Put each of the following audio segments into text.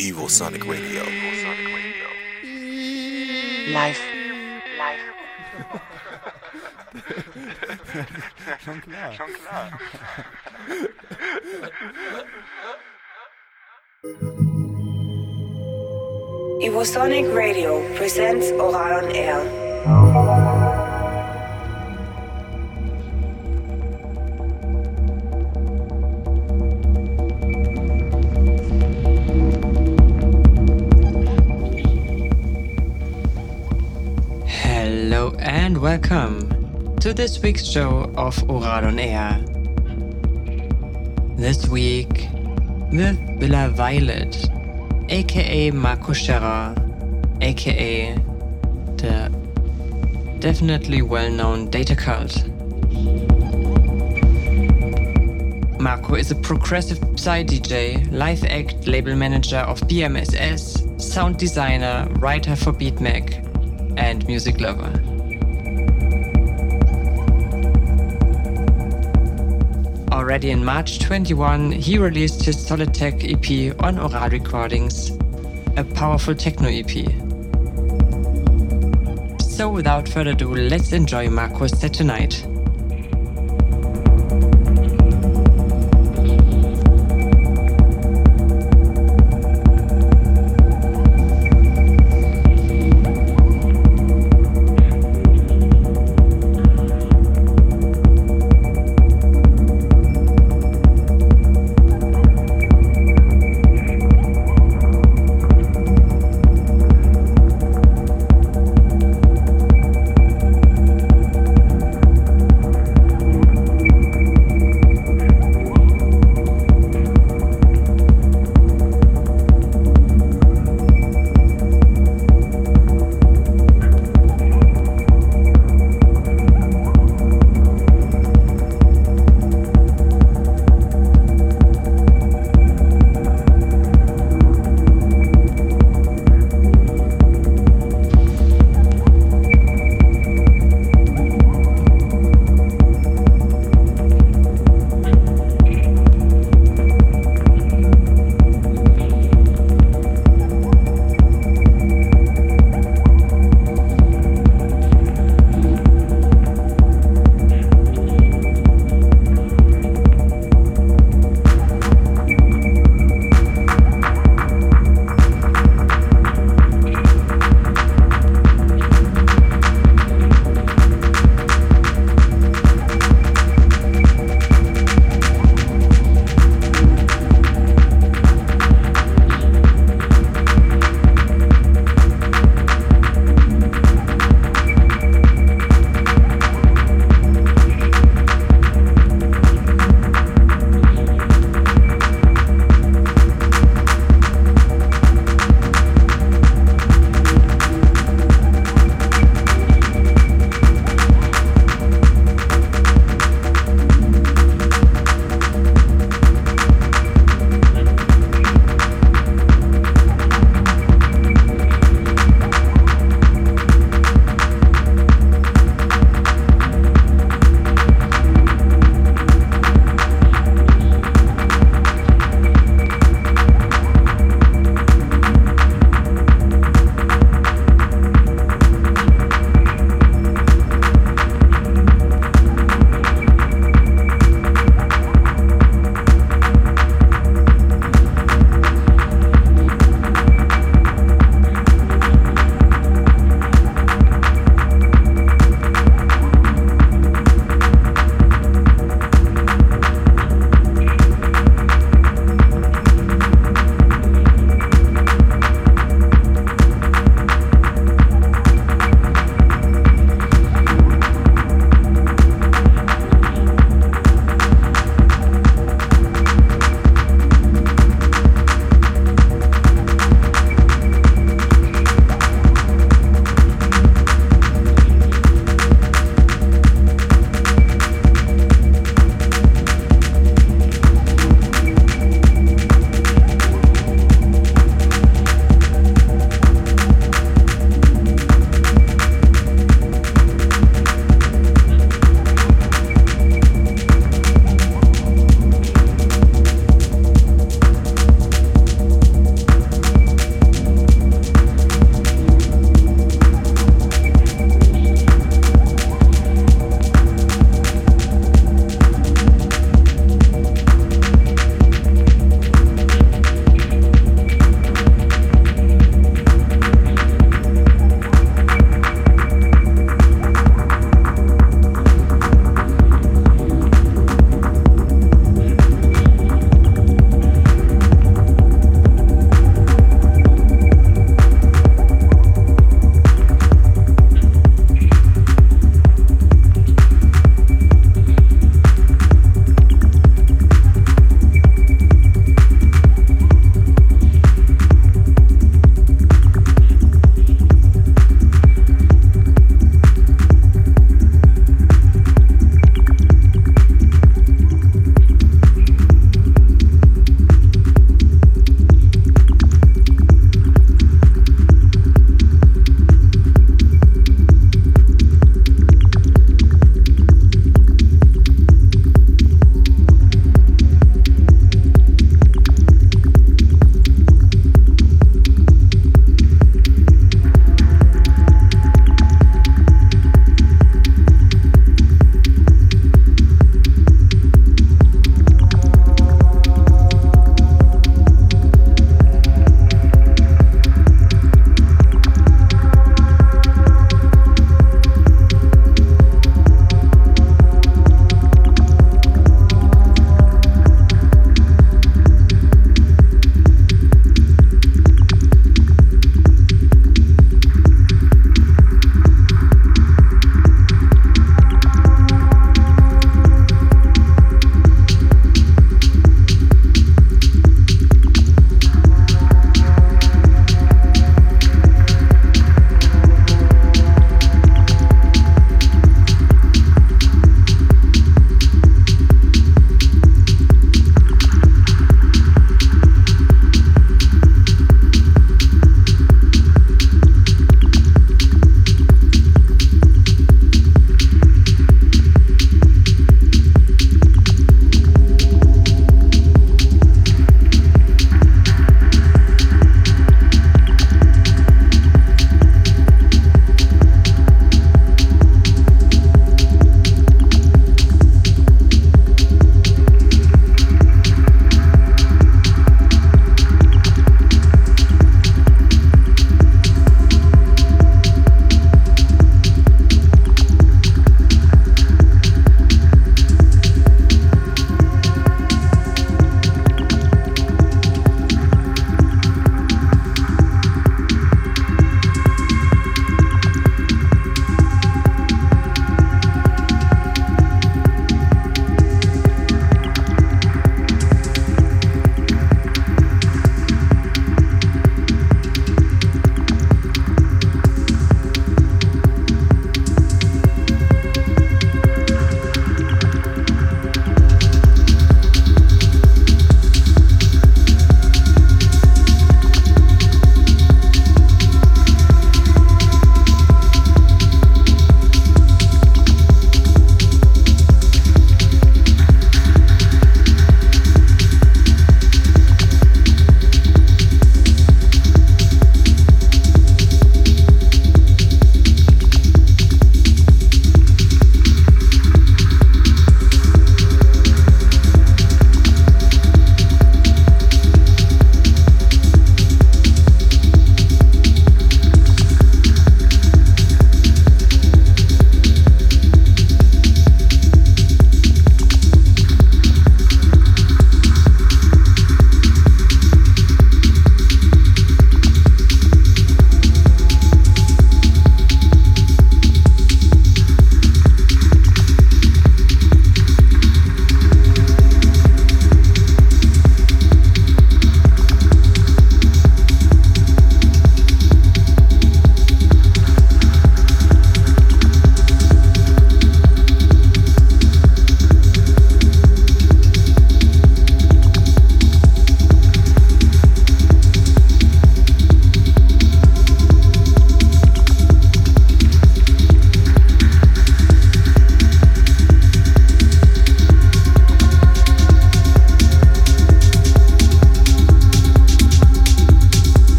Evosonic Radio. Live. Live. Schon klar. Schon klar. Evosonic Radio presents Ohral on Air. And welcome to this week's show of Ohral on Air. This week with Villa Violet, aka Marco Scherer, aka the definitely well known Datacult. Marco is a progressive Psy DJ, live act label manager of BMSS, sound designer, writer for Beat Mag, and music lover. Already in March 21, he released his Solidtec EP on Ohral Recordings, a powerful techno EP. So without further ado, let's enjoy Marco's set tonight.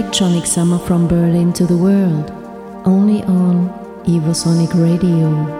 Electronic summer from Berlin to the world, only on Evosonic Radio.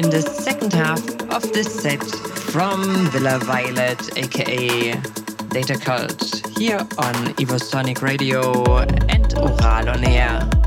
in the second half of this set from Villa Violet, aka Datacult, here on Evosonic Radio and Ohral on Air.